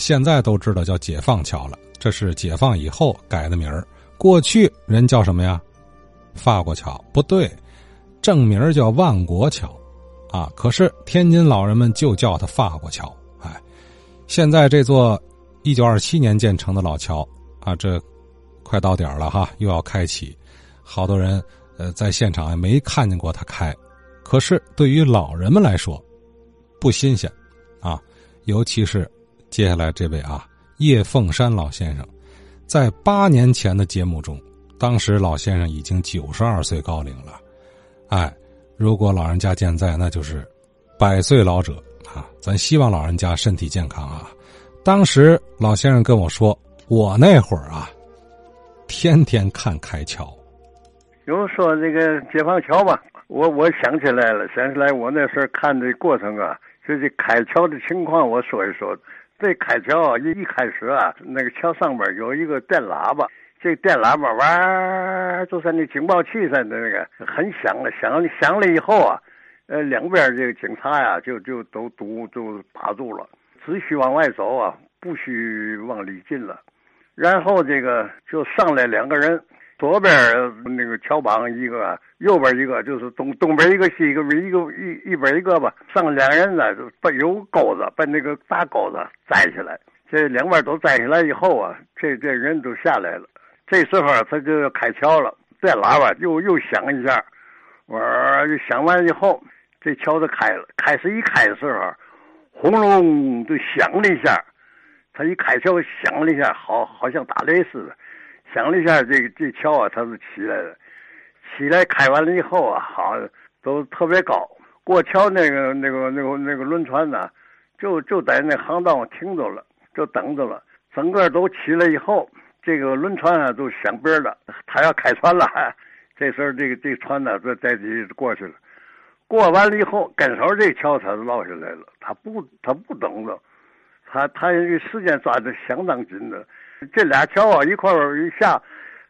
现在都知道叫解放桥了，这是解放以后改的名儿。过去人叫什么呀？法国桥不对，正名叫万国桥，啊，可是天津老人们就叫它法国桥。哎，现在这座一九二七年建成的老桥啊，这快到点了哈，又要开启，好多人呃在现场也没看见过它开，可是对于老人们来说不新鲜啊，尤其是。接下来这位啊，叶凤山老先生，在八年前的节目中，当时老先生已经九十二岁高龄了。哎，如果老人家健在，那就是百岁老者啊！咱希望老人家身体健康啊！当时老先生跟我说，我那会儿啊，天天看开桥。有说这个解放桥吧，我我想起来了，想起来我那时候看的过程啊，就这开桥的情况，我说一说。这开桥一一开始啊，那个桥上边有一个电喇叭，这电喇叭哇，就是那警报器似的，那个很响了，响响了以后啊，呃，两边这个警察呀，就就都堵，就把住了，只许往外走啊，不许往里进了。然后这个就上来两个人。左边那个桥绑一个，右边一个，就是东东边一个，西一个，一个一一边一个吧。上两个人呢，就把有钩子，把那个大钩子摘下来。这两边都摘下来以后啊，这这人都下来了。这时候他就开桥了，这喇叭又又响一下，我就响完以后，这桥就开了。开始一开的时候，轰隆就响了一下，他一开桥响了一下，好好像打雷似的。想了一下，这个这桥啊，它是起来了，起来开完了以后啊，好都特别高。过桥那个那个那个那个轮船呢，就就在那航道上停着了，就等着了。整个都起来以后，这个轮船啊都响边了，他要开船了。这时候这个这船呢在在这过去了，过完了以后，跟手这桥它就落下来了。他不他不等着，他他这时间抓的相当紧的。这俩桥啊，一块儿一下，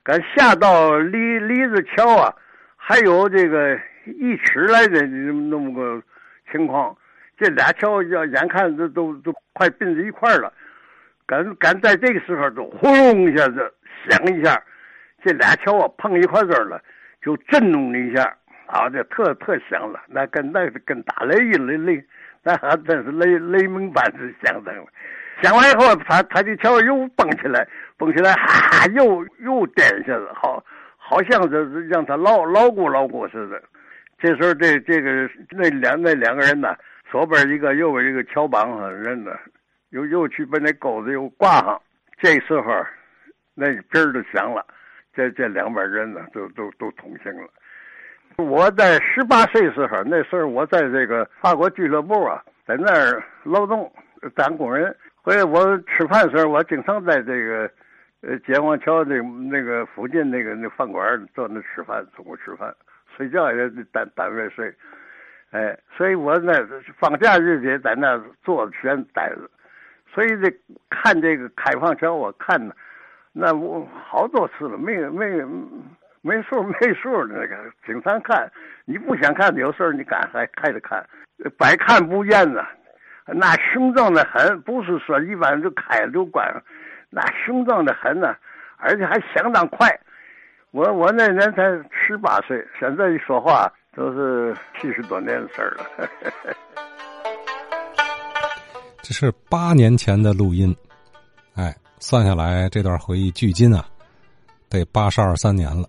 赶下到离离着桥啊，还有这个一尺来的那么个情况。这俩桥要眼看着都都快并在一块儿了，赶赶在这个时候，就轰隆一下子响一下，这俩桥啊碰一块儿了，就震动了一下，啊，这特特响了，那跟那跟打雷一雷雷，那还真是雷雷鸣般的响声了。讲完以后，他他的桥又蹦起来，蹦起来，哈，又又颠下子，好，好像是让他牢牢固牢固似的。这时候，这这个那两那两个人呢，左边一个，右边一个桥绑上人呢，又又去把那钩子又挂上。这时候，那边儿就响了，这这两边人呢，都都都通行了。我在十八岁时候，那时候我在这个法国俱乐部啊，在那儿劳动当工人。所以我吃饭的时候，我经常在这个，呃，解放桥那那个附近那个那饭馆坐那吃饭，中午吃饭，睡觉也单单位睡，哎，所以我那放假日也在那坐着全待着，所以这看这个开放桥，我看呢，那我好多次了，没有没有没数没数那个，经常看，你不想看，有时候你赶还还得看，百看不厌呐。那雄壮的很，不是说一般就开就关，那雄壮的很呢，而且还相当快。我我那年才十八岁，现在一说话都是七十多年的事儿了。这是八年前的录音，哎，算下来这段回忆距今啊，得八十二三年了。